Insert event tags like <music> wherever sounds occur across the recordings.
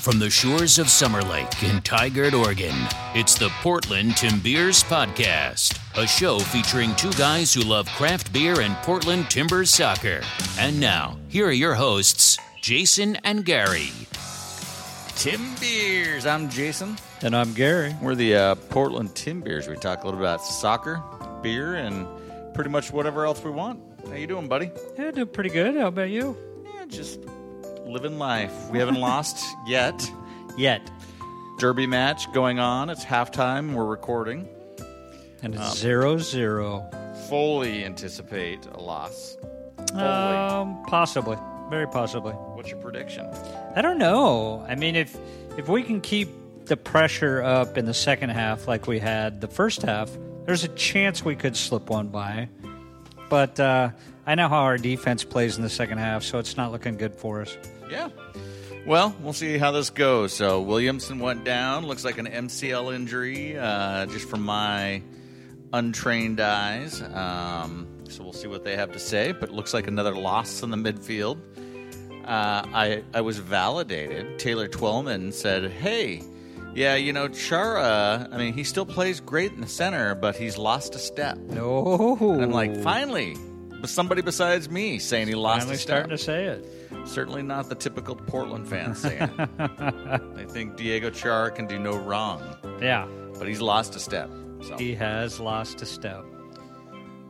From the shores of Summer Lake in Tigard, Oregon, it's the Portland Timbeers Podcast, a show featuring two guys who love craft beer and Portland Timbers soccer. And now, here are your hosts, Jason and Gary. Timbeers. I'm Jason. And I'm Gary. We're the uh, Portland Timbeers. We talk a little about soccer, beer, and pretty much whatever else we want. How you doing, buddy? Yeah, doing pretty good. How about you? Yeah, just living life. We haven't <laughs> lost yet. Yet. Derby match going on. It's halftime. We're recording. And it's zero zero. Fully anticipate a loss. Fully. Um, possibly. Very possibly. What's your prediction? I don't know. I mean, if if we can keep the pressure up in the second half like we had the first half, there's a chance we could slip one by. But uh, I know how our defense plays in the second half, so it's not looking good for us. Yeah. Well, we'll see how this goes. So Williamson went down. Looks like an MCL injury, uh, just from my untrained eyes. Um, so we'll see what they have to say. But looks like another loss in the midfield. Uh, I I was validated. Taylor Twellman said, "Hey, yeah, you know Chara. I mean, he still plays great in the center, but he's lost a step." No. And I'm like, finally, but somebody besides me saying he lost Finally a step. starting to say it. Certainly not the typical Portland fan saying it. <laughs> they think Diego Chara can do no wrong, Yeah. but he's lost a step. So. He has lost a step.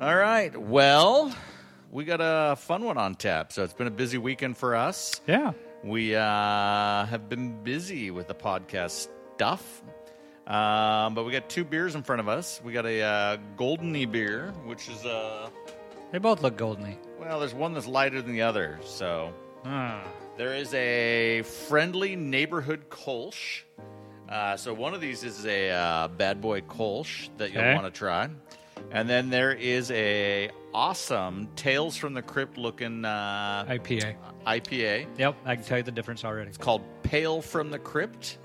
All right. Well, we got a fun one on tap. So it's been a busy weekend for us. Yeah. We uh, have been busy with the podcast stuff. Um, but we got two beers in front of us. We got a uh, Goldeny beer, which is uh, They both look goldeny. well, there's one that's lighter than the other. So Ah. There is a friendly neighborhood Kolsch. Uh, so one of these is a uh, bad boy Kolsch that you'll Okay. want to try, and then there is a awesome Tales from the Crypt looking uh, IPA. IPA. Yep, I can tell you the difference already. It's called Pale from the Crypt,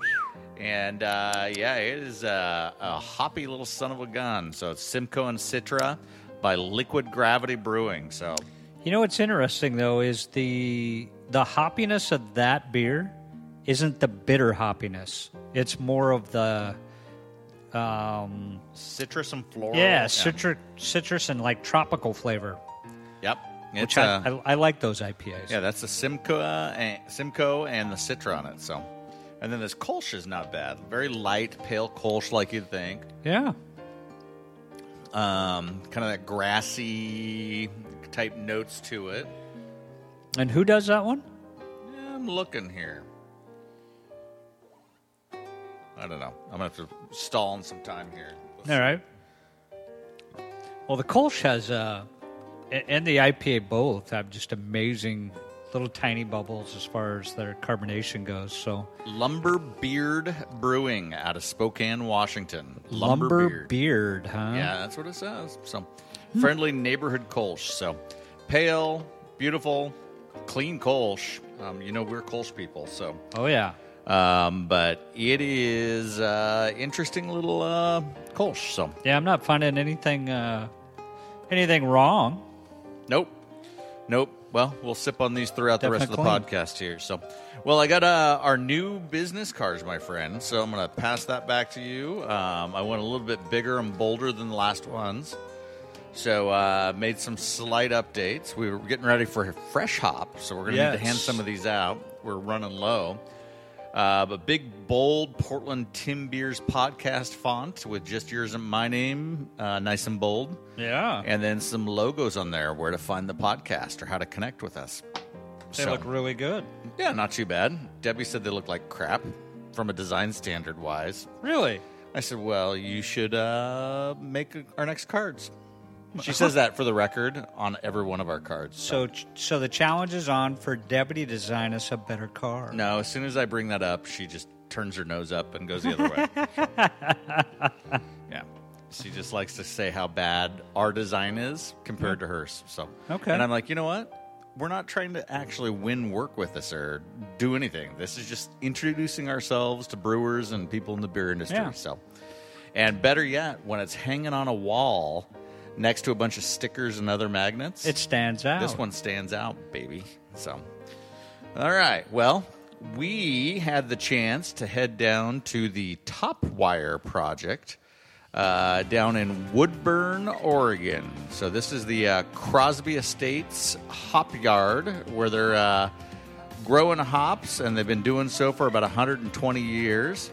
and uh, yeah, it is a, a hoppy little son of a gun. So it's Simcoe and Citra by Liquid Gravity Brewing. So You know what's interesting though is the the hoppiness of that beer isn't the bitter hoppiness. It's more of the um, citrus and floral. yeah, citrus, citrus and like tropical flavor. Yep. It's, Which I, uh, I, I like those IPAs. Yeah, that's the Simcoe and, Simcoe and the Citra on it. So, and then this Kolsch is not bad. Very light, pale Kolsch, like you'd think. yeah. Um, kind of that grassy type notes to it. And who does that one? Yeah, I'm looking here. I don't know. I'm gonna have to stall in some time here. Let's All right. Well, the Kolsch has uh, and the IPA both have just amazing little tiny bubbles as far as their carbonation goes. So Lumberbeard Brewing out of Spokane, Washington. lumber beard, huh? Yeah, that's what it says. So, friendly neighborhood Kolsch. So, pale, beautiful, clean Kolsch. Um, you know, we're Kolsch people. So, Oh yeah. um, but it is uh, interesting little uh, Kolsch. So, Yeah, I'm not finding anything uh, anything wrong. nope, nope. Well, we'll sip on these throughout the rest of the Definitely. podcast here. So, well, I got uh, our new business cards, my friend. So I'm going to pass that back to you. Um, I went a little bit bigger and bolder than the last ones. So uh, made some slight updates. We were getting ready for a fresh hop, so we're going to need to hand some of these out. We're running low. Uh, but big, bold Portland Timbeers podcast font with just yours and my name, uh, nice and bold Yeah. and then some logos on there where to find the podcast or how to connect with us. they So, look really good. yeah, not too bad. Debbie said they look like crap from a design standard wise. Really? I said, well, you should uh, make our next cards. She says that for the record on every one of our cards. So so the challenge is on for Debbie to design us a better car. no, as soon as I bring that up, she just turns her nose up and goes the other way. <laughs> yeah. She just likes to say how bad our design is compared to hers. So Okay. and I'm like, you know what? We're not trying to actually win work with this or do anything. This is just introducing ourselves to brewers and people in the beer industry. Yeah. So, and better yet, when it's hanging on a wall next to a bunch of stickers and other magnets, It stands out. this one stands out, baby. So, all right. Well, we had the chance to head down to the Top Wire project uh, down in Woodburn, Oregon. So this is the uh, Crosby Estates Hop Yard where they're uh, growing hops, and they've been doing so for about 120 years.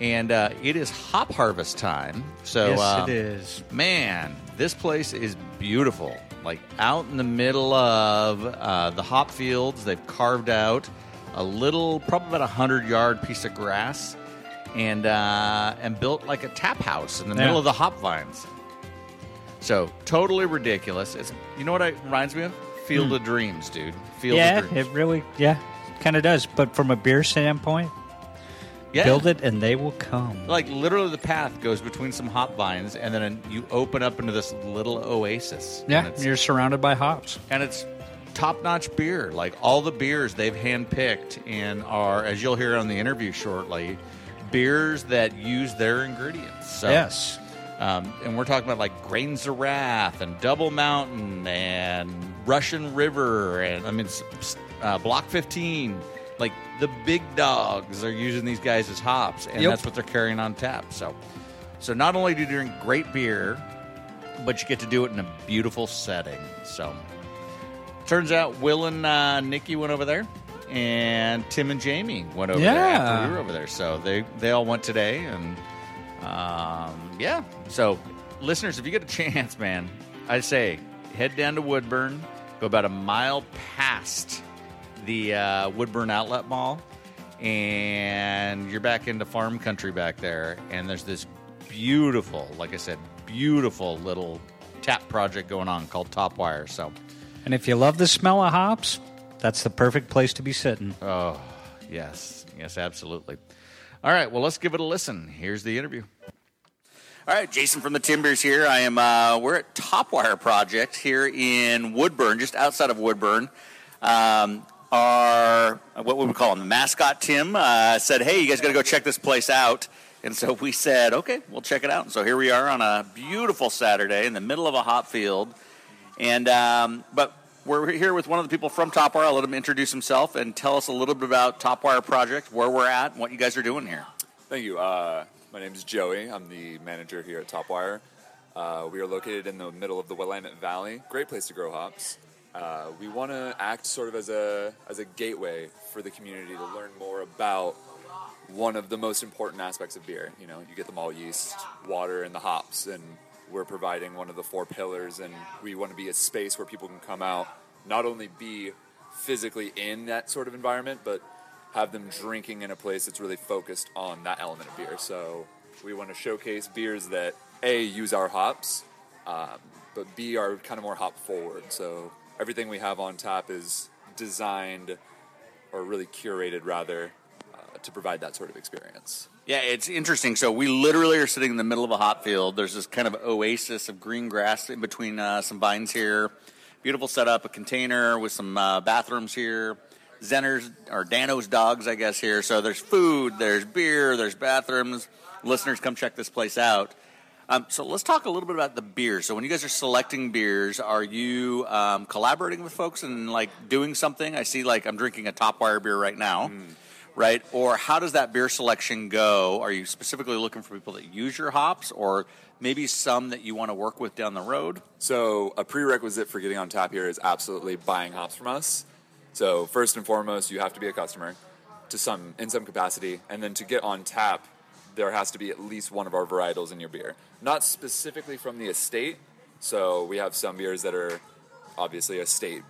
And uh, it is hop harvest time. So yes, uh, it is. Man, this place is beautiful. Like out in the middle of uh, the hop fields, they've carved out a little, probably about a hundred yard piece of grass, and uh, and built like a tap house in the Yeah. middle of the hop vines. So totally ridiculous. It's you know what it reminds me of? Field of Dreams, dude. Field yeah, of Dreams. it really, yeah, kind of does. But from a beer standpoint, yeah. build it and they will come. Like literally, the path goes between some hop vines, and then you open up into this little oasis. Yeah, and you're surrounded by hops. and it's top-notch beer. Like all the beers they've handpicked and are, as you'll hear on the interview shortly, beers that use their ingredients. So, Yes. um, and we're talking about like Grains of Wrath and Double Mountain and Russian River and I mean uh, Block 15. Like the big dogs are using these guys as hops, and Yep. that's what they're carrying on tap. So, so not only do you drink great beer, but you get to do it in a beautiful setting. So, turns out Will and uh, Nikki went over there, and Tim and Jamie went over there Yeah. after we were over there. So they they all went today, and um, yeah. So, listeners, if you get a chance, man, I say head down to Woodburn, go about a mile past the uh, Woodburn Outlet Mall, and you're back into farm country back there. And there's this beautiful, like I said, beautiful little tap project going on called Top Wire. So, And if you love the smell of hops, that's the perfect place to be sitting. oh, yes, yes, absolutely. All right, well, let's give it a listen. Here's the interview. All right, Jason from the Timbers here. I am. Uh, we're at Topwire Project here in Woodburn, just outside of Woodburn. Um, our what would we call him? Mascot Tim uh, said, "Hey, you guys got to go check this place out." And so we said, "Okay, we'll check it out." And so here we are on a beautiful Saturday in the middle of a hop field, and um, but we're here with one of the people from Topwire. I'll let him introduce himself and tell us a little bit about Topwire Project, where we're at, and what you guys are doing here. Thank you. Uh, my name is Joey. I'm the manager here at Topwire. Uh, we are located in the middle of the Willamette Valley. Great place to grow hops. Uh, we want to act sort of as a as a gateway for the community to learn more about one of the most important aspects of beer. You know, you get the malt yeast, water, and the hops, and we're providing one of the four pillars. And we want to be a space where people can come out, not only be physically in that sort of environment, but have them drinking in a place that's really focused on that element of beer. So we want to showcase beers that a use our hops, um, but b are kind of more hop forward. So everything we have on tap is designed or really curated rather uh, to provide that sort of experience. Yeah, it's interesting. So we literally are sitting in the middle of a hop field. There's this kind of oasis of green grass in between uh, some vines here. Beautiful setup, a container with some uh, bathrooms here. Zenner's or Dano's dogs, I guess here. So there's food, there's beer, there's bathrooms. Listeners, come check this place out. Um, so let's talk a little bit about the beer. So when you guys are selecting beers, are you um, collaborating with folks and like doing something? I see like I'm drinking a top wire beer right now, right? Or how does that beer selection go? Are you specifically looking for people that use your hops, or maybe some that you want to work with down the road? So a prerequisite for getting on tap here is absolutely buying hops from us. So first and foremost, you have to be a customer to some in some capacity, and then to get on tap, there has to be at least one of our varietals in your beer. Not specifically from the estate. So we have some beers that are obviously estate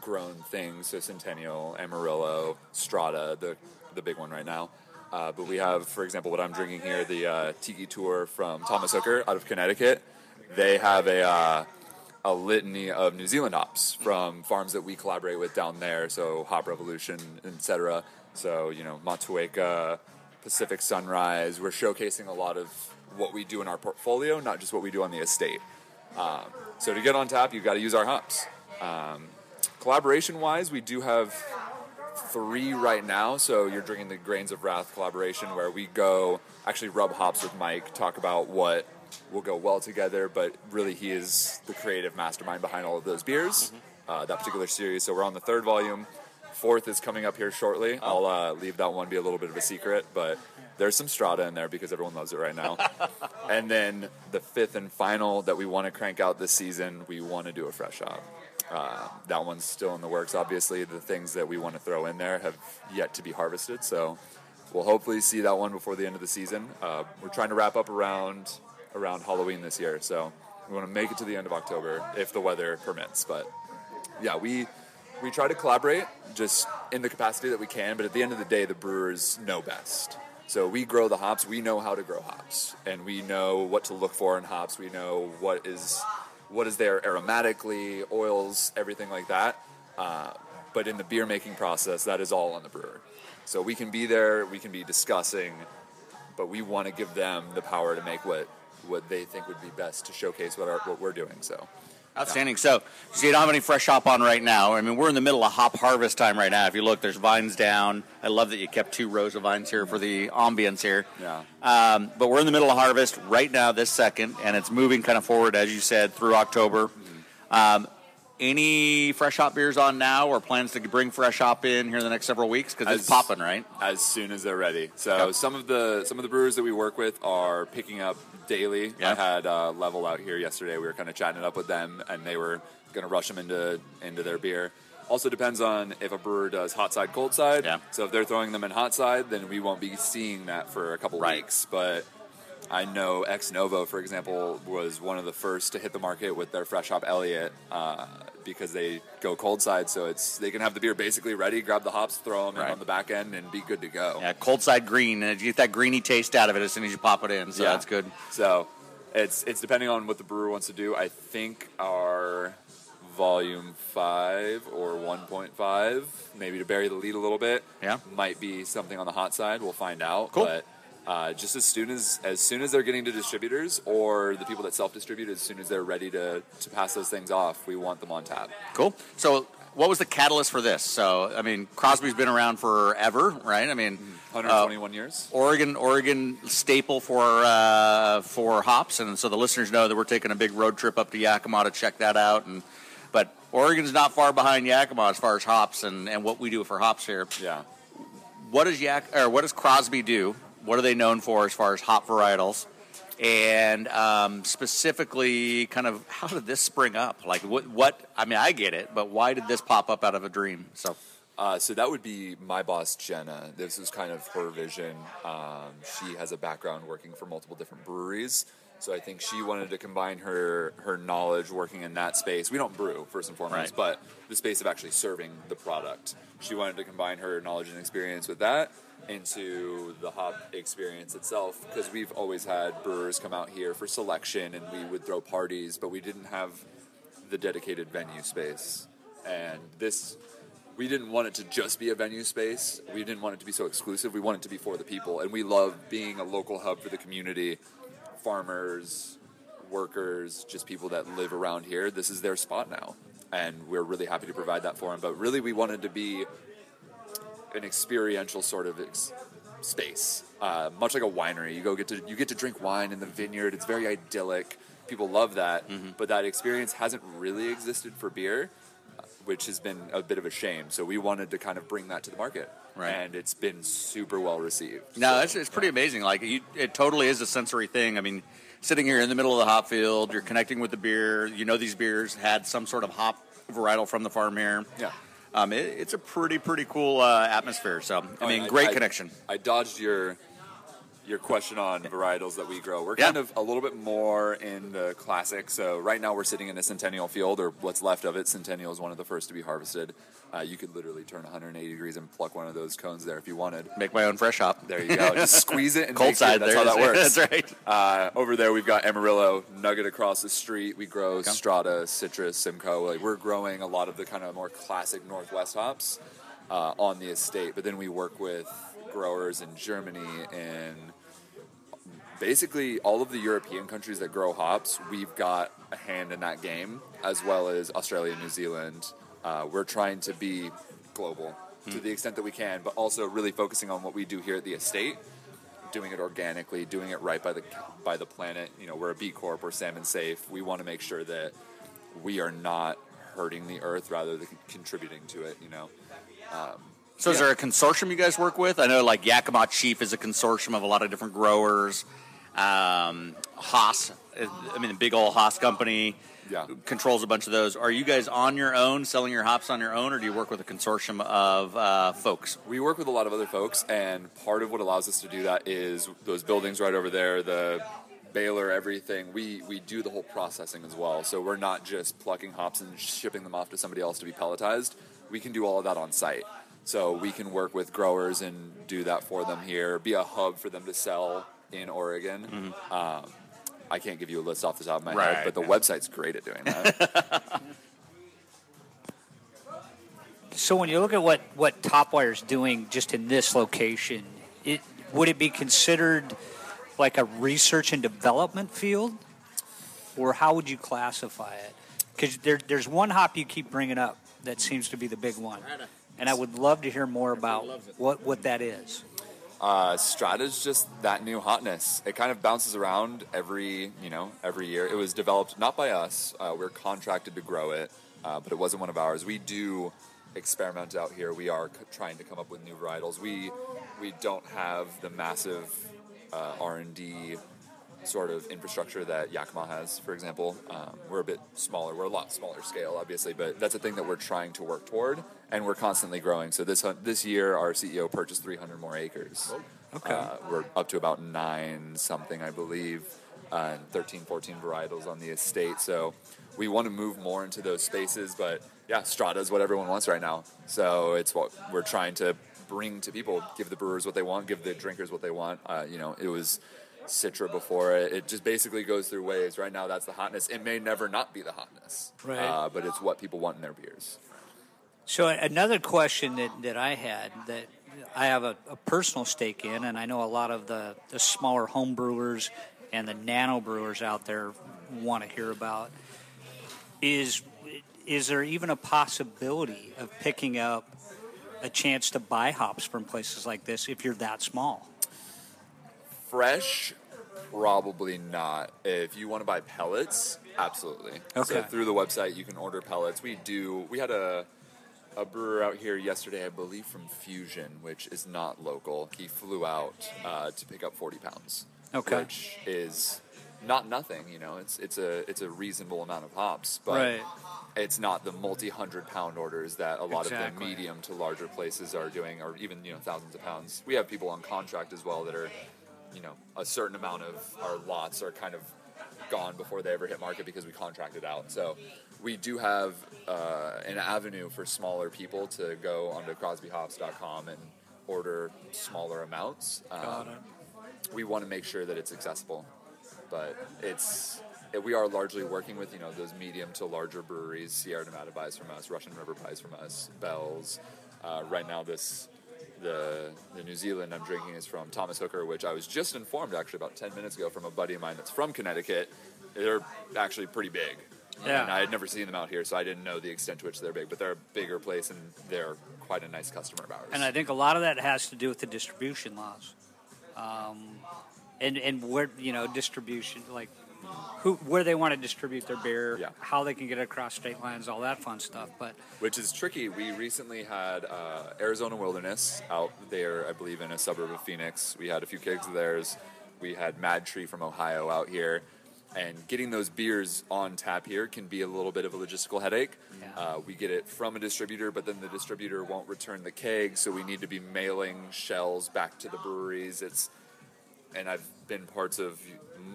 grown things, so Centennial, Amarillo, Strata, the the big one right now. Uh, but we have, for example, what I'm drinking here, the uh, Tiki Tour from Thomas Hooker out of Connecticut. They have a uh, a litany of New Zealand hops from farms that we collaborate with down there. So Hop Revolution, etc. So you know Motueka, Pacific Sunrise. We're showcasing a lot of what we do in our portfolio, not just what we do on the estate. Um, so to get on tap, you've got to use our hops. Um, collaboration wise, we do have three right now. So you're drinking the Grains of Wrath collaboration, where we go actually rub hops with Mike, talk about what will go well together. But really, he is the creative mastermind behind all of those beers. Uh, that particular series. So we're on the third volume. Fourth is coming up here shortly. I'll uh, leave that one be a little bit of a secret, but there's some Strata in there because everyone loves it right now. <laughs> and then the fifth and final that we want to crank out this season, we want to do a fresh hop. Uh, that one's still in the works. Obviously, the things that we want to throw in there have yet to be harvested, so we'll hopefully see that one before the end of the season. Uh, we're trying to wrap up around around Halloween this year, so we want to make it to the end of October if the weather permits. But yeah, we we try to collaborate just in the capacity that we can. But at the end of the day, the brewers know best. So we grow the hops. We know how to grow hops, and we know what to look for in hops. We know what is what is there aromatically, oils, everything like that. Uh, but in the beer making process, that is all on the brewer. So we can be there, we can be discussing, but we want to give them the power to make what what they think would be best to showcase what our, what we're doing. So. Outstanding. So, so you don't have any fresh hop on right now. I mean, we're in the middle of hop harvest time right now. If you look, there's vines down. I love that you kept two rows of vines here for the ambience here. Yeah. Um, but we're in the middle of harvest right now, this second, and it's moving kind of forward, as you said, through October. Um, any fresh hop beers on now, or plans to bring fresh hop in here in the next several weeks? Because it's popping, right? as soon as they're ready. So Okay. some of the some of the brewers that we work with are picking up daily. Yeah. I had uh, Level out here yesterday. We were kind of chatting it up with them, and they were going to rush them into into their beer. Also depends on if a brewer does hot side, cold side. Yeah. So if they're throwing them in hot side, then we won't be seeing that for a couple Right. weeks. But I know Ex Novo, for example, was one of the first to hit the market with their fresh hop Elliot uh, because they go cold side, so it's they can have the beer basically ready, grab the hops, throw them Right. in on the back end, and be good to go. Yeah, cold side green, and you get that greeny taste out of it as soon as you pop it in. So Yeah. that's good. So it's it's depending on what the brewer wants to do. I think our volume five or 1.5, maybe to bury the lead a little bit, Yeah. might be something on the hot side. We'll find out. Cool. But uh, just as soon as as soon as they're getting to distributors or the people that self distribute, as soon as they're ready to to pass those things off, we want them on tap. Cool. So, what was the catalyst for this? So, I mean, Crosby's been around forever, right? I mean, uh, 121 years. Oregon, Oregon staple for uh, for hops, and so the listeners know that we're taking a big road trip up to Yakima to check that out. And but Oregon's not far behind Yakima as far as hops and, and what we do for hops here. Yeah. What does Yak or what does Crosby do? What are they known for as far as hop varietals? And um, specifically, kind of how did this spring up? Like what? What? I mean, I get it, but why did this pop up out of a dream? So Uh, so that would be my boss, Jenna. This was kind of her vision. Um, she has a background working for multiple different breweries. So I think she wanted to combine her her knowledge working in that space. We don't brew first and foremost, Right. but the space of actually serving the product. She wanted to combine her knowledge and experience with that into the hop experience itself because we've always had brewers come out here for selection and we would throw parties, but we didn't have the dedicated venue space. And this we didn't want it to just be a venue space. We didn't want it to be so exclusive. We wanted it to be for the people. And we love being a local hub for the community, farmers, workers, just people that live around here. This is their spot now. And we're really happy to provide that for them. But really, we wanted to be an experiential sort of ex- space, uh, much like a winery. You go get to you get to drink wine in the vineyard. It's very idyllic. People love that, Mm-hmm. but that experience hasn't really existed for beer, uh, which has been a bit of a shame. So we wanted to kind of bring that to the market, Right. and it's been super well received. No, So, it's, it's pretty amazing. Like you, it totally is a sensory thing. I mean, sitting here in the middle of the hop field, you're connecting with the beer. You know these beers had some sort of hop varietal from the farm here. Yeah. Um, it, it's a pretty pretty cool uh, atmosphere. So I mean, I- great I- connection. I dodged your your question on <laughs> varietals that we grow. We're Yeah. kind of a little bit more in the classic. So right now we're sitting in a Centennial field, or what's left of it. Centennial is one of the first to be harvested. Uh, you could literally turn 180 degrees and pluck one of those cones there if you wanted. Make my own fresh hop. There you go. Just <laughs> squeeze it and Cold side. That's how that works. <laughs> That's right. Uh, over there, we've got Amarillo, Nugget across the street. We grow Strata, Citra, Simcoe. Like we're growing a lot of the kind of more classic Northwest hops uh, on the estate. But then we work with growers in Germany and basically all of the European countries that grow hops. We've got a hand in that game, as well as Australia, New Zealand. Uh, we're trying to be global to the extent that we can, but also really focusing on what we do here at the estate doing it organically, doing it right by the by the planet. You know, we're a B Corp, we're salmon safe. We want to make sure that we are not hurting the earth rather than contributing to it. You know, So is there a consortium you guys work with? I know like Yakima Chief is a consortium of a lot of different growers. Um, Haas, I mean, the big old Haas company Yeah. controls a bunch of those. Are you guys on your own, selling your hops on your own, or do you work with a consortium of uh, folks? We work with a lot of other folks, and part of what allows us to do that is those buildings right over there, the baler, everything. We we do the whole processing as well. So we're not just plucking hops and shipping them off to somebody else to be pelletized. We can do all of that on site. So we can work with growers and do that for them here. Be a hub for them to sell in Oregon. Um, I can't give you a list off the top of my Right. head, but the website's great at doing that. <laughs> So when you look at what what Topwire's doing just in this location, it would it be considered like a research and development field, or how would you classify it? Because there, there's one hop you keep bringing up that seems to be the big one, and I would love to hear more about what what that is. Uh, Strata's just that new hotness. It kind of bounces around every, you know, every year. It was developed not by us. Uh, we're contracted to grow it, uh, but it wasn't one of ours. We do experiment out here. We are c- trying to come up with new varietals. We we don't have the massive uh, R and D sort of infrastructure that Yakima has, for example. Um, we're a bit smaller. We're a lot smaller scale, obviously, but that's a thing that we're trying to work toward, and we're constantly growing. So this this year, our CEO purchased 300 more acres. Okay. Uh, we're up to about nine something, I believe, uh, and 13, 14 varietals on the estate. So we want to move more into those spaces, but yeah, Strata is what everyone wants right now. So it's what we're trying to bring to people, give the brewers what they want, give the drinkers what they want. Uh, you know, it was Citra before it. It just basically goes through waves. Right now, that's the hotness. It may never not be the hotness, Right. uh, but it's what people want in their beers. So another question that, that I had that I have a, a personal stake in, and I know a lot of the, the smaller home brewers and the nano brewers out there want to hear about is is there even a possibility of picking up a chance to buy hops from places like this if you're that small? Fresh, probably not. If you want to buy pellets, absolutely. So Okay. through the website, you can order pellets. We do. We had a a brewer out here yesterday, I believe, from Fusion, which is not local. He flew out uh, to pick up forty pounds, Okay. which is not nothing. You know, it's it's a it's a reasonable amount of hops, but Right. it's not the multi hundred pound orders that a lot of the medium to larger places are doing, or even you know thousands of pounds. We have people on contract as well that are, you know, a certain amount of our lots are kind of gone before they ever hit market because we contracted out. So we do have uh, an avenue for smaller people to go onto CrosbyHops.com and order smaller amounts. Um, we want to make sure that it's accessible, but it's it- we are largely working with you know those medium to larger breweries. Sierra Nevada buys from us, Russian River buys from us, Bell's. Uh, right now, this the the New Zealand I'm drinking is from Thomas Hooker, which I was just informed actually about ten minutes ago from a buddy of mine that's from Connecticut. They're actually pretty big. Yeah. And I had never seen them out here, so I didn't know the extent to which they're big. But they're a bigger place, and they're quite a nice customer of ours. And I think a lot of that has to do with the distribution laws, um, and and where you know distribution, like who where they want to distribute their beer, Yeah. how they can get it across state lines, all that fun stuff. But which is tricky. We recently had uh, Arizona Wilderness out there, I believe, in a suburb of Phoenix. We had a few kegs of theirs. We had Mad Tree from Ohio out here. And getting those beers on tap here can be a little bit of a logistical headache. Yeah. Uh, we get it from a distributor, but then the distributor won't return the keg, so we need to be mailing shells back to the breweries. It's and I've been parts of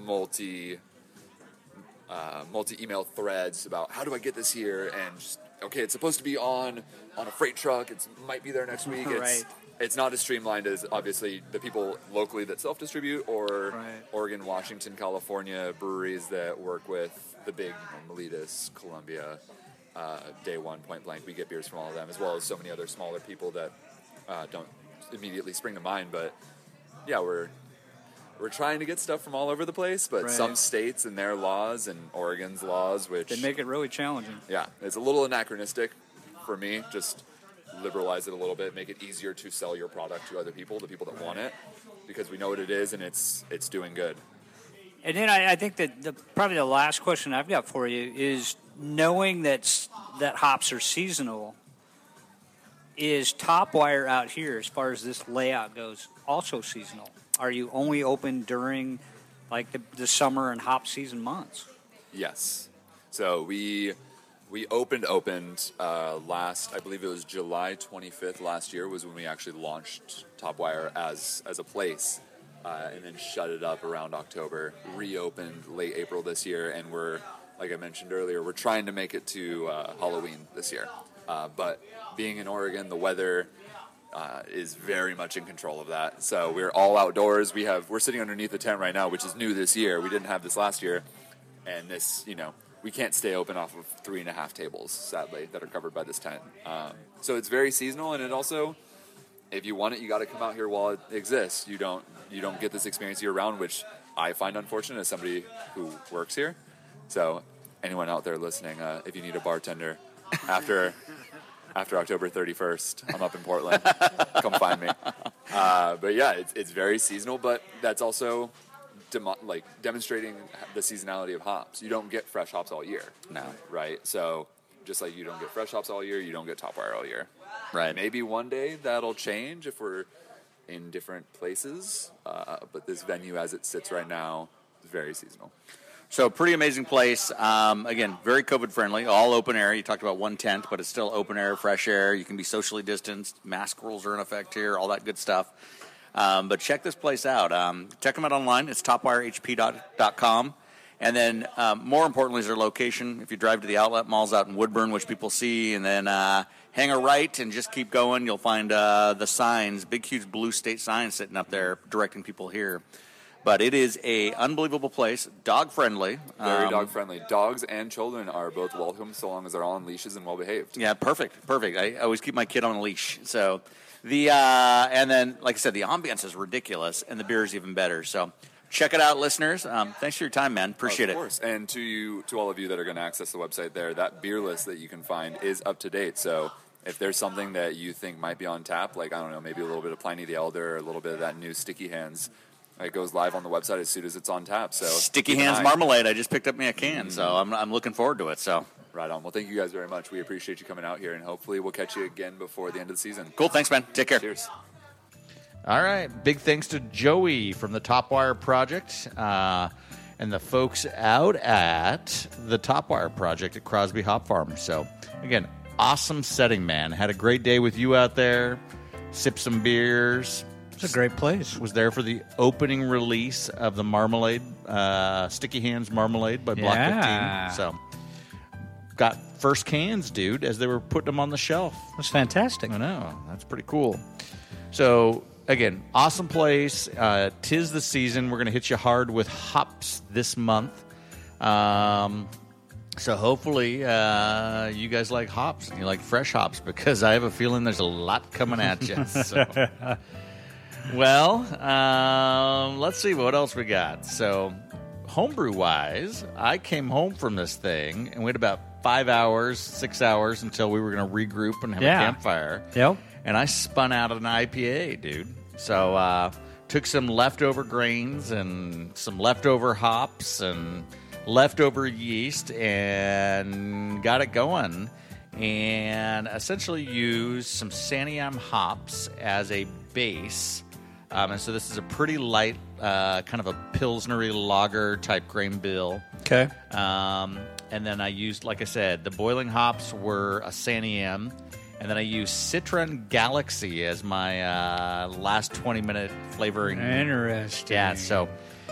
multi uh, multi email threads about how do I get this here and just, okay, it's supposed to be on on a freight truck. It might be there next week. <laughs> It's, Right. it's not as streamlined as obviously the people locally that self distribute or Right. Oregon, Washington, California breweries that work with the big you know, Columbia, uh, Day One, Point Blank. We get beers from all of them as well as so many other smaller people that uh, don't immediately spring to mind. But yeah, we're we're trying to get stuff from all over the place, but Right. some states and their laws and Oregon's laws, which they make it really challenging. yeah, it's a little anachronistic for me. Just liberalize it a little bit, make it easier to sell your product to other people, the people that want it, because we know what it is and it's it's doing good. And then I, I think that the, probably the last question I've got for you is knowing that that hops are seasonal. is Top Wire out here, as far as this layout goes, also seasonal? Are you only open during like the, the summer and hop season months? Yes. So we we opened opened uh, last I believe it was July 25th last year was when we actually launched Topwire as as a place, uh, and then shut it up around October. Reopened late April this year, and we're like I mentioned earlier, we're trying to make it to uh, Halloween this year. Uh, but being in Oregon, the weather uh, is very much in control of that. So we're all outdoors. We have we're sitting underneath the tent right now, which is new this year. We didn't have this last year, and this you know we can't stay open off of three and a half tables, sadly, that are covered by this tent. Um, so it's very seasonal, and it also, if you want it, you got to come out here while it exists. You don't you don't get this experience year round, which I find unfortunate as somebody who works here. So anyone out there listening, uh, if you need a bartender after after October 31st, I'm up in Portland. <laughs> come find me. Uh, but yeah, it's, it's very seasonal, but that's also demo- like demonstrating the seasonality of hops. You don't get fresh hops all year. No. Right? So just like you don't get fresh hops all year, you don't get top wire all year. Right. Maybe one day that'll change if we're in different places. Uh, but this venue, as it sits right now, is very seasonal. So pretty amazing place. Um, again, very COVID friendly. All open air. You talked about one tent, but it's still open air, fresh air. You can be socially distanced. Mask rules are in effect here. All that good stuff. Um, but check this place out. Um, check them out online. It's topwirehp.com. And then, um, more importantly, is their location. If you drive to the outlet malls out in Woodburn, which people see, and then uh, hang a right and just keep going, you'll find uh, the signs, big, huge blue state signs sitting up there directing people here. But it is a unbelievable place, dog friendly. Very Um, dog friendly. Dogs and children are both welcome so long as they're all on leashes and well behaved. Yeah, perfect, perfect. I always keep my kid on a leash. So the uh, and then, like I said, the ambiance is ridiculous, and the beer is even better. So check it out, listeners. Um, thanks for your time, man. Appreciate it. of it. course. And to you, to all of you that are going to access the website there, that beer list that you can find is up to date. So if there's something that you think might be on tap, like I don't know, maybe a little bit of Pliny the Elder, or a little bit of that new Sticky Hands, it goes live on the website as soon as it's on tap. So Sticky Hands eye. Marmalade. I just picked up me a can, so I'm, I'm looking forward to it. So Right on. Well, thank you guys very much. We appreciate you coming out here, and hopefully we'll catch you again before the end of the season. cool. Thanks, man. Take care. Cheers. All right. Big thanks to Joey from the Top Wire Project uh, and the folks out at the Top Wire Project at Crosby Hop Farm. So, again, awesome setting, man. Had a great day with you out there. Sip some beers. It's a great place. Was there for the opening release of the Marmalade, uh, Sticky Hands Marmalade by Block Yeah. 15. So, got first cans, dude, as they were putting them on the shelf. That's fantastic. I know. That's pretty cool. So, again, awesome place. Uh, tis the season. We're going to hit you hard with hops this month. Um, so, hopefully, uh, you guys like hops and you like fresh hops because I have a feeling there's a lot coming at you. So. <laughs> well, um, let's see what else we got. So, homebrew wise, I came home from this thing and we had about five hours, six hours until we were going to regroup and have Yeah. a campfire. Yep. And I spun out an IPA, dude. So, uh, took some leftover grains and some leftover hops and leftover yeast and got it going. And essentially used some Santiam hops as a base. Um, and so this is a pretty light, uh, kind of a pilsnery lager type grain bill. Okay. Um, and then I used, like I said, the boiling hops were a Santiam. And then I used Citron Galaxy as my uh, last 20 minute flavoring. Interesting. Yeah, so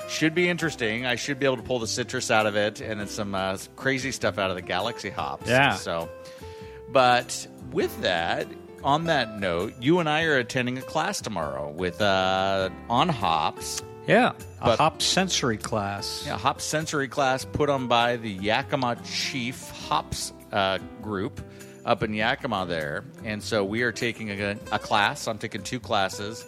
should be interesting. I should be able to pull the citrus out of it and then some uh, crazy stuff out of the Galaxy hops. Yeah. So, but with that, on that note, you and I are attending a class tomorrow with uh, on hops. Yeah. A But- hop sensory class. Yeah, hop sensory class put on by the Yakima Chief Hops uh, group up in Yakima there, and so we are taking a, a class. I'm taking two classes,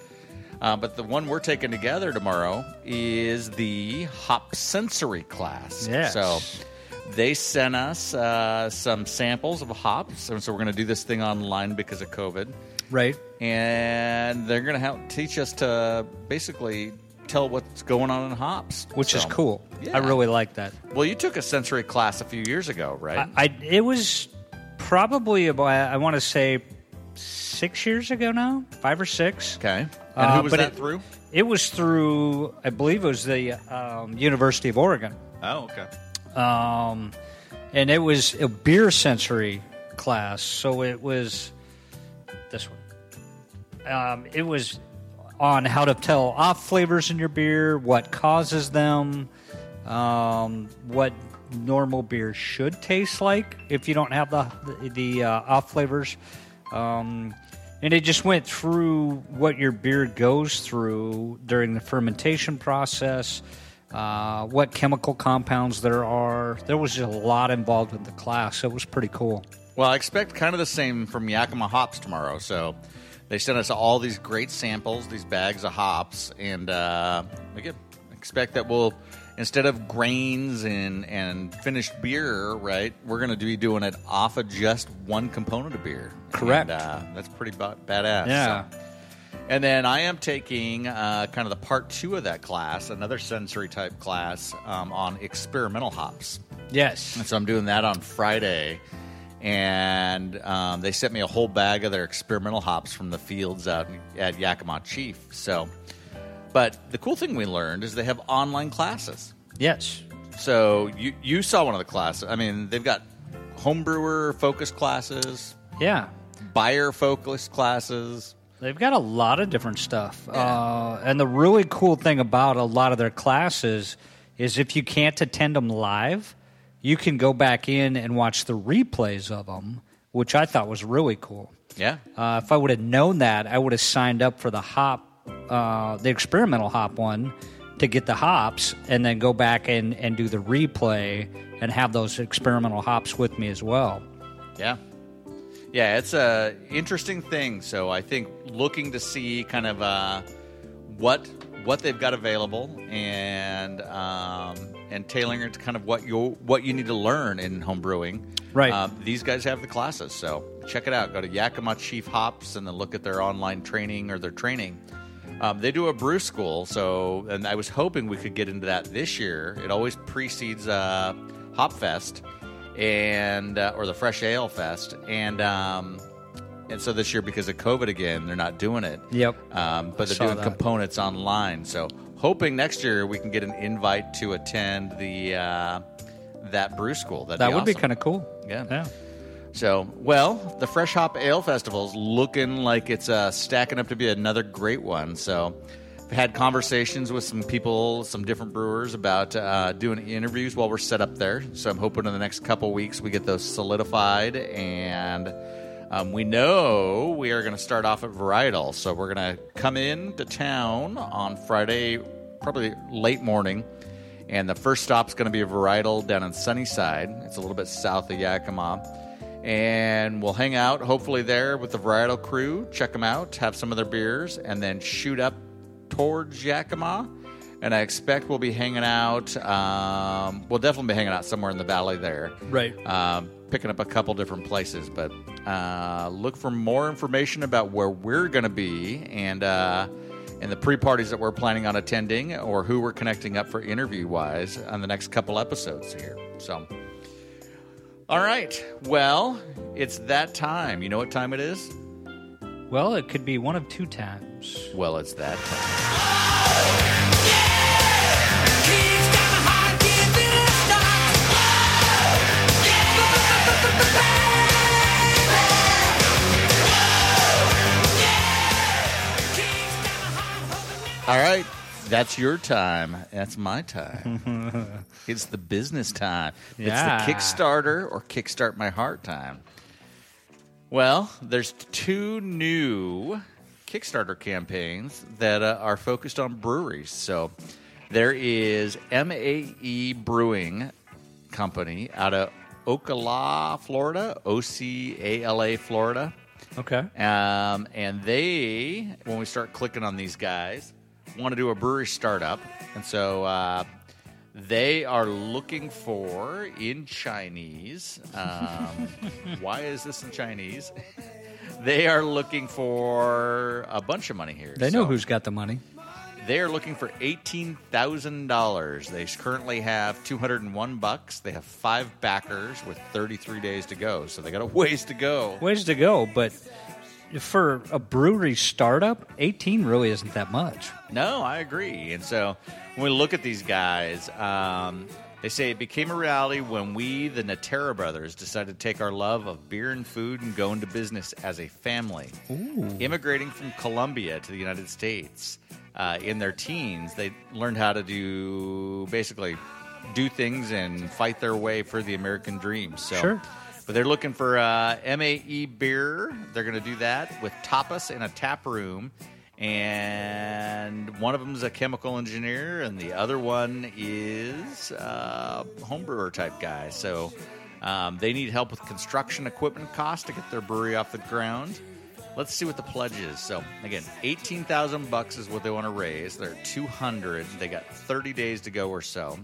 uh, but the one we're taking together tomorrow is the hop sensory class. Yes. So they sent us uh, some samples of hops, and so we're going to do this thing online because of COVID Right. and they're going to help teach us to basically tell what's going on in hops, Which is cool. yeah. I really like that. Well, you took a sensory class a few years ago, right? I, I it was probably about I want to say six years ago now, five or six. Okay. And Uh, who was that it- through? It was through, I believe it was the um, University of Oregon. Oh, okay. Um, and it was a beer sensory class. So it was this one. Um, it was on how to tell off flavors in your beer, what causes them, um, what normal beer should taste like if you don't have the the, the uh, off flavors. Um, and it just went through what your beer goes through during the fermentation process, uh, what chemical compounds there are. There was just a lot involved in the class. It was pretty cool. Well, I expect kind of the same from Yakima Hops tomorrow. So they sent us all these great samples, these bags of hops, and uh, again, expect that we'll instead of grains and and finished beer, right? We're going to be doing it off of just one component of beer. Correct. And, uh, that's pretty ba- badass. Yeah. So- And then I am taking uh, kind of the part two of that class, another sensory type class um, on experimental hops. Yes. And so I'm doing that on Friday. And um, they sent me a whole bag of their experimental hops from the fields out at Yakima Chief. So, but the cool thing we learned is they have online classes. Yes. So you you saw one of the classes. I mean, they've got homebrewer focused classes, Yeah. buyer focused classes. They've got a lot of different stuff. Uh, and the really cool thing about a lot of their classes is if you can't attend them live, you can go back in and watch the replays of them, which I thought was really cool. Yeah. Uh, if I would have known that, I would have signed up for the hop, uh, the experimental hop one, to get the hops, and then go back and, and do the replay and have those experimental hops with me as well. Yeah. Yeah, it's a interesting thing. So I think looking to see kind of uh, what what they've got available and um, and tailoring it to kind of what you what you need to learn in home brewing. Right. Um, these guys have the classes, so check it out. Go to Yakima Chief Hops and then look at their online training or their training. Um, they do a brew school, so and I was hoping we could get into that this year. It always precedes uh, Hop Fest and uh, or the Fresh Ale Fest, and um, and so this year because of COVID again, they're not doing it. Yep. Um, but they're doing that. components online. So hoping next year we can get an invite to attend the uh, that brew school. That'd That be would be kind of cool. Yeah. Yeah. So, well, the Fresh Hop Ale Festival is looking like it's uh, stacking up to be another great one. So, had conversations with some people, some different brewers about uh, doing interviews while we're set up there. So, I'm hoping in the next couple weeks we get those solidified. And um, we know we are going to start off at Varietal. So, we're going to come in to town on Friday, probably late morning. And the first stop's going to be a varietal down in Sunnyside. It's a little bit south of Yakima. And we'll hang out, hopefully, there with the varietal crew, check them out, have some of their beers, and then shoot up towards Yakima. And I expect we'll be hanging out. Um, we'll definitely be hanging out somewhere in the valley there. Right. Um, picking up a couple different places. But uh, look for more information about where we're going to be and uh, and the pre-parties that we're planning on attending or who we're connecting up for interview-wise on the next couple episodes here. So, all right. Well, it's that time. You know what time it is? Well, it could be one of two times. Well, it's that time. All right. That's your time. That's my time. <laughs> it's the business time. Yeah. It's the Kickstarter or Kickstart My Heart time. Well, there's two new Kickstarter campaigns that uh, are focused on breweries. So there is MAE Brewing Company out of Ocala, Florida, O C A L A, Florida. Okay. Um, and they, when we start clicking on these guys, want to do a brewery startup. And so uh, they are looking for in Chinese. Um, <laughs> why is this in Chinese? <laughs> they are looking for a bunch of money here. They know So who's got the money. They are looking for eighteen thousand dollars. They currently have two hundred and one bucks. They have five backers with thirty three days to go. So they got a ways to go. Ways to go, but for a brewery startup, 18 really isn't that much. No, I agree. And so when we look at these guys, um, they say it became a reality when we, the Natera brothers, decided to take our love of beer and food and go into business as a family. Immigrating from Colombia to the United States uh, in their teens, they learned how to do basically do things and fight their way for the American dream. So. Sure. But they're looking for uh, MAE beer. They're going to do that with tapas in a tap room. And one of them is a chemical engineer, and the other one is a homebrewer type guy. So um, they need help with construction equipment costs to get their brewery off the ground. Let's see what the pledge is. So again, eighteen thousand bucks is what they want to raise. They're two hundred. They got thirty days to go or so.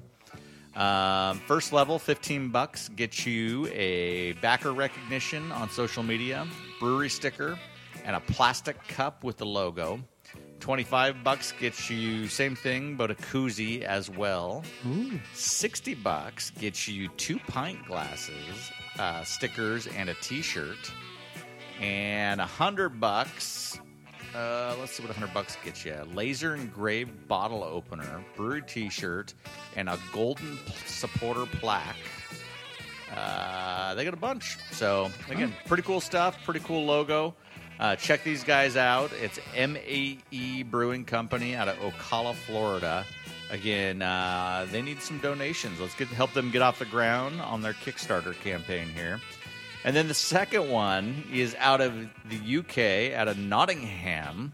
Um, first level, 15 bucks, gets you a backer recognition on social media, brewery sticker, and a plastic cup with the logo. 25 bucks gets you same thing, but a koozie as well. 60 bucks gets you two pint glasses, uh, stickers, and a t-shirt. And 100 bucks uh, let's see what 100 bucks gets you. Laser engraved bottle opener, brewery t-shirt, and a golden supporter plaque. Uh, they got a bunch. So again, pretty cool stuff. Pretty cool logo. Uh, check these guys out. It's MAE Brewing Company out of Ocala, Florida. Again, uh, they need some donations. Let's get help them get off the ground on their Kickstarter campaign here. And then the second one is out of the UK, out of Nottingham,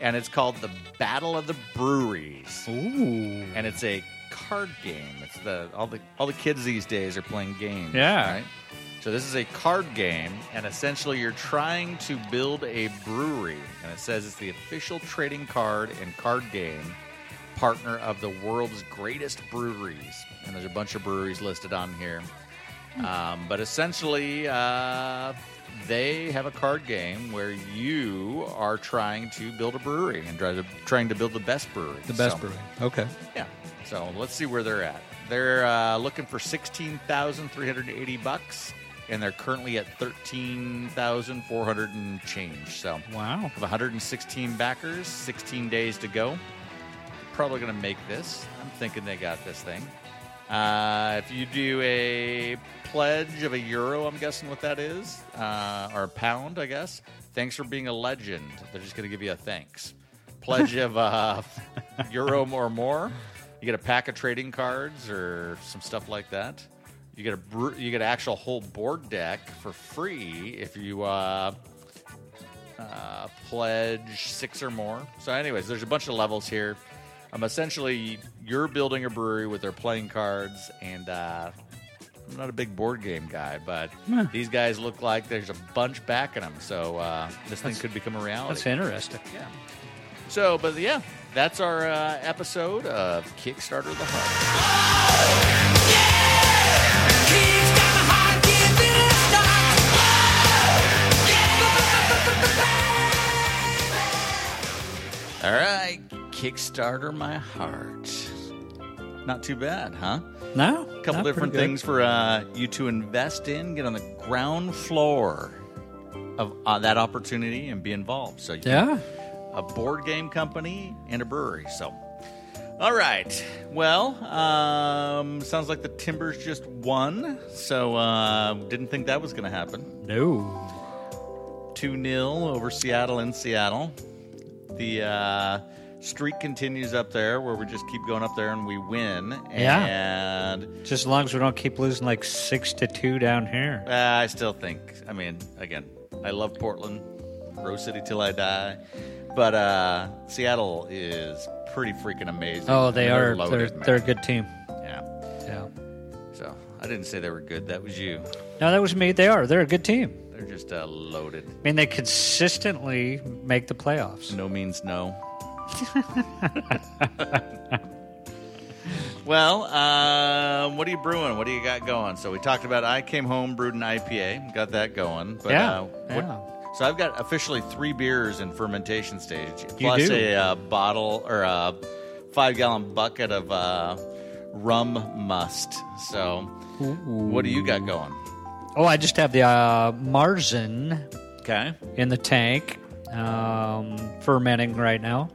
and it's called the Battle of the Breweries. Ooh. And it's a card game. It's the all the all the kids these days are playing games. Yeah. Right. So this is a card game, and essentially you're trying to build a brewery, and it says it's the official trading card and card game partner of the world's greatest breweries. And there's a bunch of breweries listed on here. Um, but essentially, uh, they have a card game where you are trying to build a brewery and try to, trying to build the best brewery. The best So- brewery. Okay. yeah. So let's see where they're at. They're uh, looking for sixteen thousand three hundred eighty bucks, and they're currently at thirteen thousand four hundred and change. So Wow. have 116 backers, 16 days to go. Probably going to make this. I'm thinking they got this thing. Uh, if you do a pledge of a euro, I'm guessing what that is, uh, or a pound, I guess. Thanks for being a legend. They're just going to give you a thanks. Pledge of uh, <laughs> euro or more. You get a pack of trading cards or some stuff like that. You get a bre- you get an actual whole board deck for free if you uh, uh, pledge six or more. So, anyways, there's a bunch of levels here. Um, essentially, you're building a brewery with their playing cards, and uh, I'm not a big board game guy, but these guys look like there's a bunch backing them. So uh, this thing could become a reality. That's interesting. Yeah. So, but yeah, that's our uh, episode of Kickstarter the Heart. All right, Kickstarter my heart. Not too bad, huh? No. A couple different things for uh, you to invest in. Get on the ground floor of uh, that opportunity and be involved. So, you Yeah. a board game company and a brewery. So, all right. Well, um, sounds like the Timbers just won. So, uh, didn't think that was going to happen. No. 2 0 over Seattle in Seattle. The uh, streak continues up there where we just keep going up there and we win. Yeah. And Just as long as we don't keep losing like six to two down here. uh, I still think, I mean, again, I love Portland, Rose City till I die. But uh, Seattle is pretty freaking amazing. Oh, I they mean, are. loaded, they're, they're a good team. Yeah. Yeah. So I didn't say they were good. That was you. No, that was me. They are. They're a good team. They're just uh, loaded. I mean, they consistently make the playoffs. No means no. <laughs> well, um, what are you brewing? What do you got going? So we talked about I came home, brewed an IPA, got that going. But, Yeah, uh, what- yeah. So I've got officially three beers in fermentation stage, plus a uh, bottle or a five gallon bucket of uh, rum must. So, what do you got going? Oh, I just have the uh, Marzen Okay. in the tank, um, fermenting right now.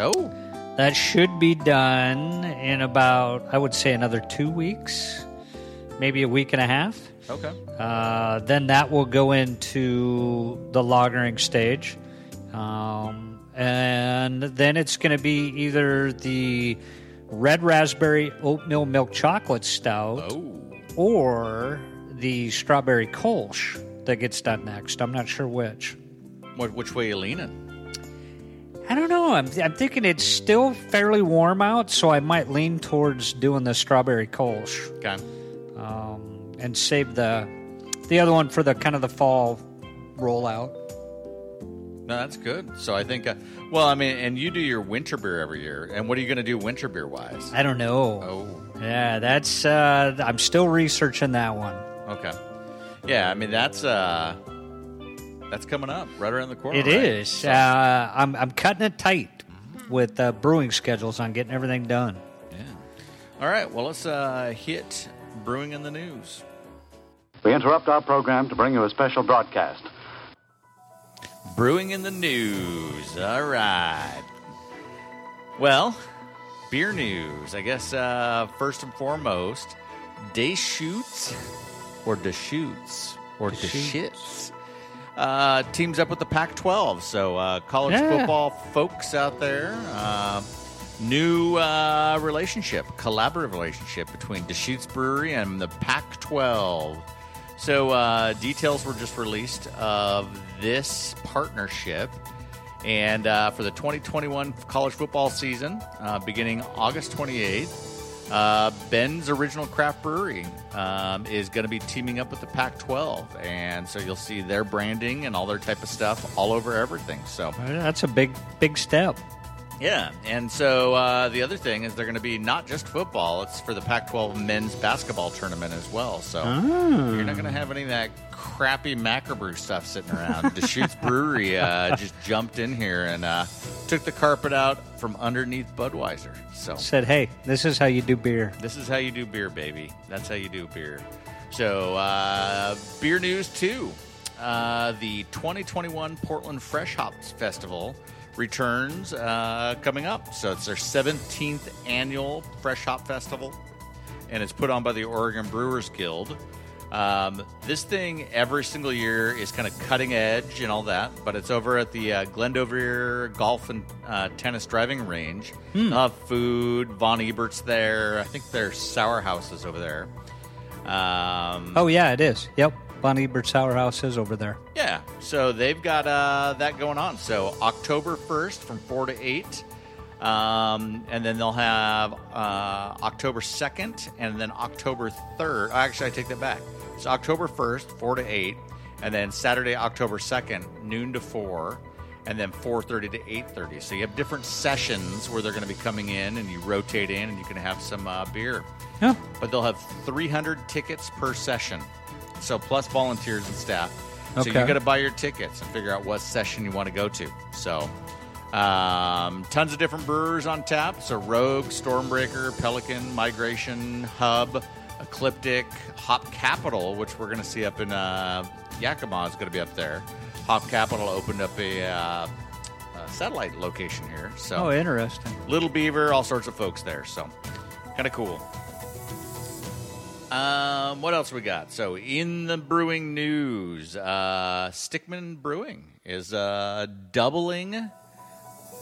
Oh, That should be done in about, I would say, another two weeks, maybe a week and a half. okay. Uh, then that will go into the lagering stage. Um, and then it's going to be either the red raspberry oatmeal milk chocolate stout Oh, or the strawberry kolsch that gets done next. I'm not sure which. what, which way you leaning? I don't know. I'm, I'm thinking it's still fairly warm out, so I might lean towards doing the strawberry kolsch Okay. um, and save the the other one for the kind of the fall rollout. No, that's good. So I think, uh, well, I mean, and you do your winter beer every year. And what are you going to do winter beer wise? I don't know. Oh, Yeah, that's. Uh, I'm still researching that one. okay. Yeah, I mean that's uh that's coming up right around the corner. It right? is. So- Uh, I'm I'm cutting it tight with uh, brewing schedules on getting everything done. yeah. All right. Well, let's uh, hit brewing in the news. We interrupt our program to bring you a special broadcast. Brewing in the news. All right. Well, beer news. I guess uh, first and foremost, Deschutes or Deschutes or Deschutes uh, teams up with the Pac-12. So uh, college Yeah. football folks out there. Uh, new uh, relationship, collaborative relationship between Deschutes Brewery and the Pac-12. So uh, details were just released of this partnership, and uh, for the 2021 college football season, uh, beginning August 28th, uh, Bend's Original Craft Brewery um, is going to be teaming up with the Pac-12, and so you'll see their branding and all their type of stuff all over everything. So That's a big big step. Yeah, and so uh, the other thing is they're going to be not just football; it's for the Pac-12 men's basketball tournament as well. So you're not going to have any of that crappy macrobrew stuff sitting around. <laughs> Deschutes Brewery uh, just jumped in here and uh, took the carpet out from underneath Budweiser. So Said, hey, this is how you do beer. this is how you do beer, baby. That's how you do beer. So, uh, beer news too. Uh, the 2021 Portland Fresh Hops Festival returns uh, coming up. So, it's their 17th annual Fresh Hop Festival, and it's put on by the Oregon Brewers Guild. Um, this thing every single year is kind of cutting edge and all that, but it's over at the uh, Glendoveer Golf and uh, Tennis Driving Range. They'll have food. Von Ebert's there. I think there's Sour Houses over there. Um, Oh yeah, it is. Yep, Von Ebert Sour House is over there. yeah, so they've got uh, that going on. So October 1st from 4 to 8. Um, and then they'll have uh, October 2nd and then October 3rd. Actually, I take that back. It's October 1st, 4 to 8. And then Saturday, October 2nd, noon to 4. And then 4.30 to 8.30. So you have different sessions where they're going to be coming in and you rotate in and you can have some uh, beer Yeah. but they'll have 300 tickets per session. So plus volunteers and staff. So you got to buy your tickets and figure out what session you want to go to. So um, tons of different brewers on tap. So Rogue, Stormbreaker, Pelican, Migration, Hub, Ecliptic, Hop Capital, which we're going to see up in uh, Yakima is going to be up there. Hop Capital opened up a, uh, a satellite location here. So Oh, interesting. Little Beaver, all sorts of folks there. So kind of cool. Um, what else we got? So in the brewing news, uh, Stickmen Brewing is uh, doubling,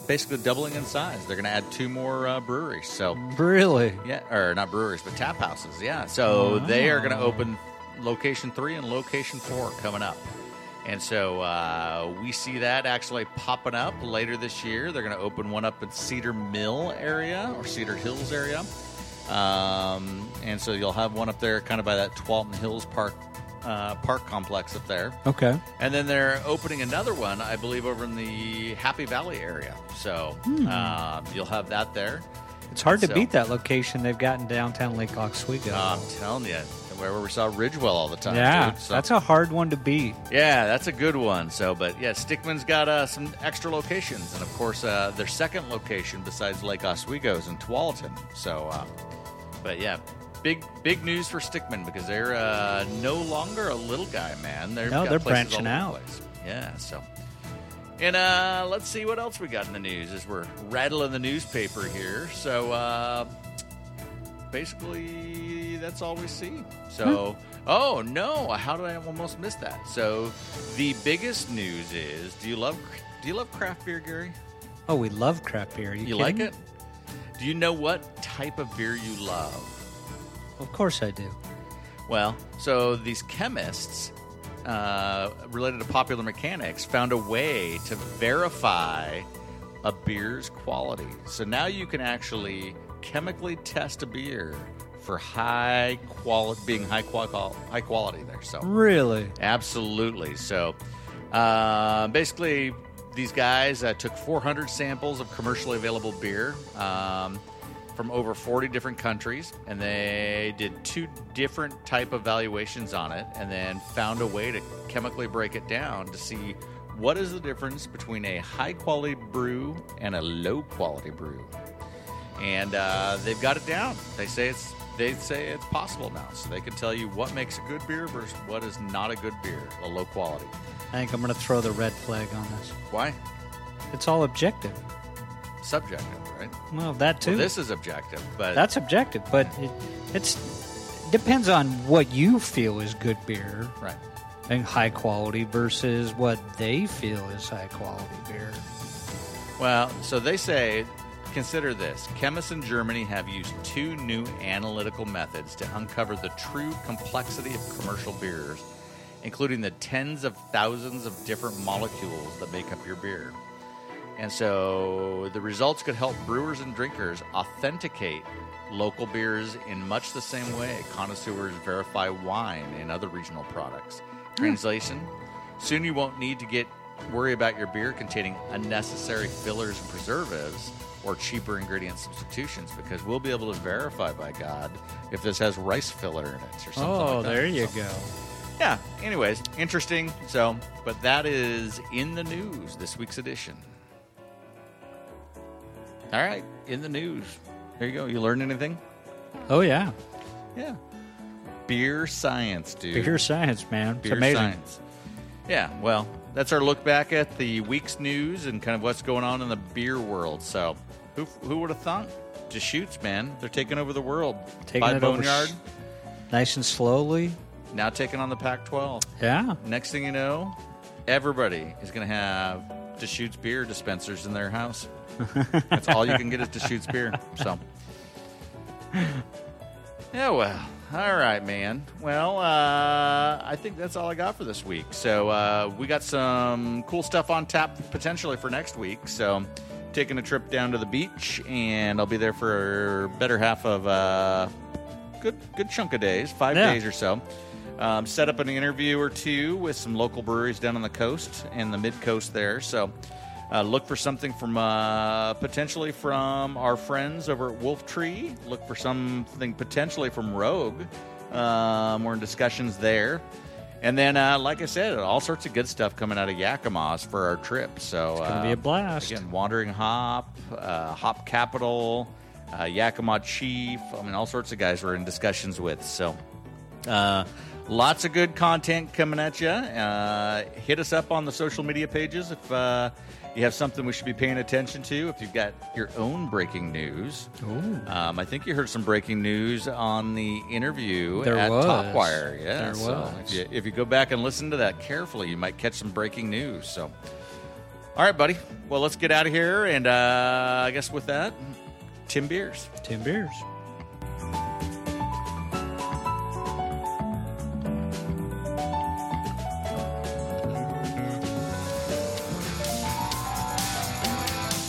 basically doubling in size. They're going to add two more uh, breweries. So Really? yeah, or not breweries, but tap houses. Yeah, so they are going to open location three and location four coming up. And so uh, we see that actually popping up later this year. They're going to open one up in Cedar Mill area or Cedar Hills area. Um, and so you'll have one up there kind of by that Tualatin Hills Park uh, park complex up there. Okay. And then they're opening another one, I believe, over in the Happy Valley area. So um, you'll have that there. It's hard to beat that location they've got in downtown Lake Oswego. I'm telling you, where we saw Ridgewell all the time. yeah. So- that's a hard one to beat. yeah, that's a good one. So, but yeah, Stickmen's got uh, some extra locations, and of course, uh, their second location besides Lake Oswego is in Tualatin. So, uh, but yeah, big big news for Stickman because they're uh, no longer a little guy, man. They're No, they're branching out. Yeah. So, and uh, let's see what else we got in the news as we're rattling the newspaper here. So, uh, basically, that's all we see. So, oh no, how did I almost miss that? So, the biggest news is: Do you love do you love craft beer, Gary? Oh, we love craft beer. Are you, You kidding like it? Do you know what type of beer you love? Of course I do. Well, so these chemists, uh, related to popular mechanics, found a way to verify a beer's quality. So now you can actually chemically test a beer for high quality, being high qual- high quality there. So Really? Absolutely. So, uh, basically, these guys uh, took 400 samples of commercially available beer um, from over 40 different countries, and they did two different type of valuations on it, and then found a way to chemically break it down to see what is the difference between a high quality brew and a low quality brew and uh, they've got it down. They say it's they say it's possible now, so they can tell you what makes a good beer versus what is not a good beer, a low quality. I think I'm going to throw the red flag on this. Why? It's all objective. Subjective, right? Well, that too. Well, this is objective, but That's objective, but it it's depends on what you feel is good beer right. and high quality versus what they feel is high quality beer. Well, so they say, consider this. Chemists in Germany have used two new analytical methods to uncover the true complexity of commercial beers, including the tens of thousands of different molecules that make up your beer. And so the results could help brewers and drinkers authenticate local beers in much the same way connoisseurs verify wine and other regional products. Hmm. Translation Soon you won't need to get worry about your beer containing unnecessary fillers and preservatives or cheaper ingredient substitutions because we'll be able to verify by God if this has rice filler in it or something. Oh, like that. there you So- go. yeah. Anyways, interesting. So, but that is in the news this week's edition. All right, in the news. There you go. You learned anything? Oh yeah, Yeah. Beer science, dude. beer science, man. It's Beer amazing. science. Yeah. Well, that's our look back at the week's news and kind of what's going on in the beer world. So, who who would have thought? Deschutes, man. They're taking over the world. Taking By it over Boneyard, s- Nice and slowly. now taking on the Pac-12. Yeah. Next thing you know, everybody is going to have Deschutes beer dispensers in their house. That's all you can get is Deschutes beer. So, <laughs> yeah, well, all right, man. Well, uh, I think that's all I got for this week. So, uh, we got some cool stuff on tap potentially for next week. So, taking a trip down to the beach, and I'll be there for better half of uh, good good chunk of days, five Yeah. days or so. Um, set up an interview or two with some local breweries down on the coast and the mid coast there. So uh, look for something from uh, potentially from our friends over at Wolf Tree. Look for something potentially from Rogue. Um, we're in discussions there. And then, uh, like I said, all sorts of good stuff coming out of Yakima's for our trip. So it's gonna be a blast. Again, Wandering Hop, uh, Hop Capital, uh, Yakima Chief. I mean, all sorts of guys we're in discussions with. So, uh, lots of good content coming at you. Uh, hit us up on the social media pages if uh, you have something we should be paying attention to. If you've got your own breaking news, um, I think you heard some breaking news on the interview There at was. Top Yeah, There so was. If you, if you go back and listen to that carefully, you might catch some breaking news. So, all right, buddy. Well, let's get out of here, and uh, I guess with that, Timbeers. Tim beers.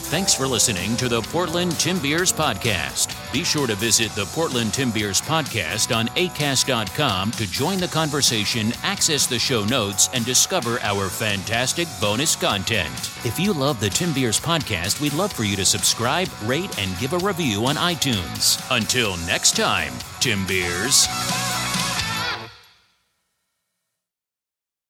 Thanks for listening to the Portland Timbeers Podcast. Be sure to visit the Portland Timbeers Podcast on acast.com to join the conversation, access the show notes, and discover our fantastic bonus content. If you love the Timbeers Podcast, we'd love for you to subscribe, rate, and give a review on iTunes. Until next time, Timbeers.